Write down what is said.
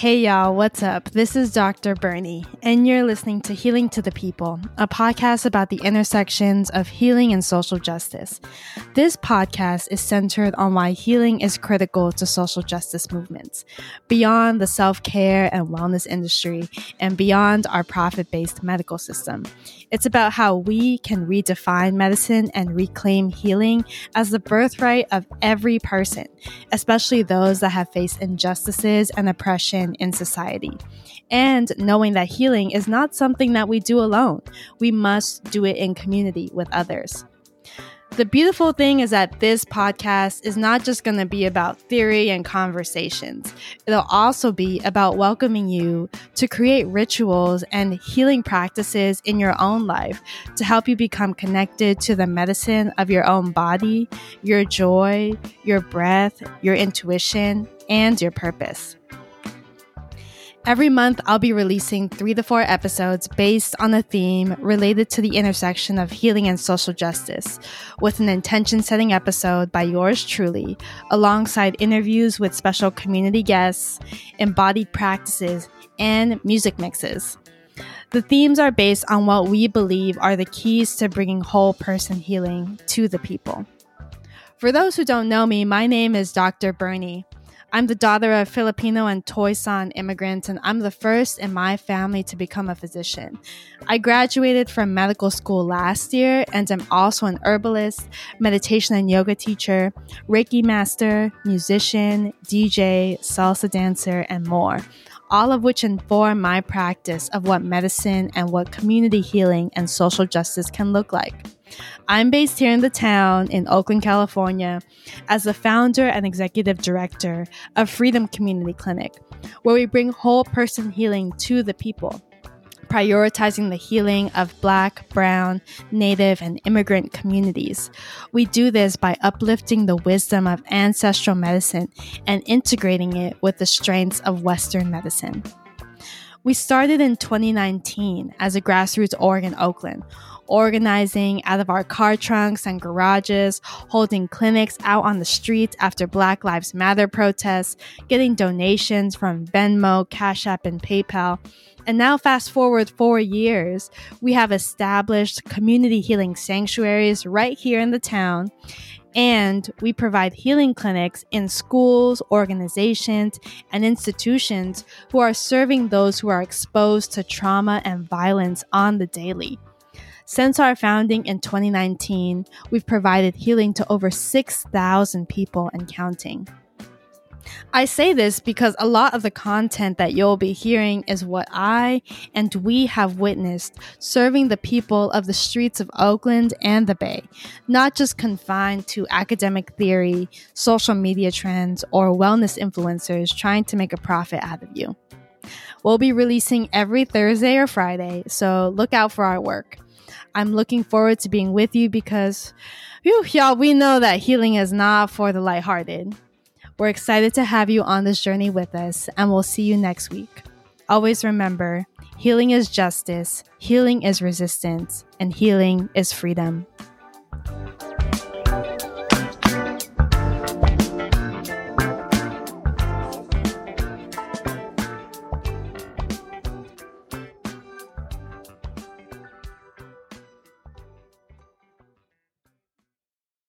Hey y'all, what's up? This is Dr. Bernie, and you're listening to Healing to the People, a podcast about the intersections of healing and social justice. This podcast is centered on why healing is critical to social justice movements, beyond the self care and wellness industry, and beyond our profit based medical system. It's about how we can redefine medicine and reclaim healing as the birthright of every person, especially those that have faced injustices and oppression in society. And knowing that healing is not something that we do alone, we must do it in community with others. The beautiful thing is that this podcast is not just going to be about theory and conversations. It'll also be about welcoming you to create rituals and healing practices in your own life to help you become connected to the medicine of your own body, your joy, your breath, your intuition, and your purpose. Every month, I'll be releasing three to four episodes based on a theme related to the intersection of healing and social justice, with an intention setting episode by yours truly, alongside interviews with special community guests, embodied practices, and music mixes. The themes are based on what we believe are the keys to bringing whole person healing to the people. For those who don't know me, my name is Dr. Bernie. I'm the daughter of Filipino and Toisan immigrants, and I'm the first in my family to become a physician. I graduated from medical school last year, and I'm also an herbalist, meditation and yoga teacher, Reiki master, musician, DJ, salsa dancer, and more all of which inform my practice of what medicine and what community healing and social justice can look like. I'm based here in the town in Oakland, California, as the founder and executive director of Freedom Community Clinic, where we bring whole person healing to the people prioritizing the healing of Black, Brown, Native, and immigrant communities. We do this by uplifting the wisdom of ancestral medicine and integrating it with the strengths of Western medicine. We started in 2019 as a grassroots org in Oakland, organizing out of our car trunks and garages, holding clinics out on the streets after Black Lives Matter protests, getting donations from Venmo, Cash App, and PayPal. And now, fast forward four years, we have established community healing sanctuaries right here in the town. And we provide healing clinics in schools, organizations, and institutions who are serving those who are exposed to trauma and violence on the daily. Since our founding in 2019, we've provided healing to over 6,000 people and counting. I say this because a lot of the content that you'll be hearing is what I and we have witnessed serving the people of the streets of Oakland and the Bay, not just confined to academic theory, social media trends, or wellness influencers trying to make a profit out of you. We'll be releasing every Thursday or Friday, so look out for our work. I'm looking forward to being with you because, whew, y'all, we know that healing is not for the lighthearted. We're excited to have you on this journey with us, and we'll see you next week. Always remember healing is justice, healing is resistance, and healing is freedom.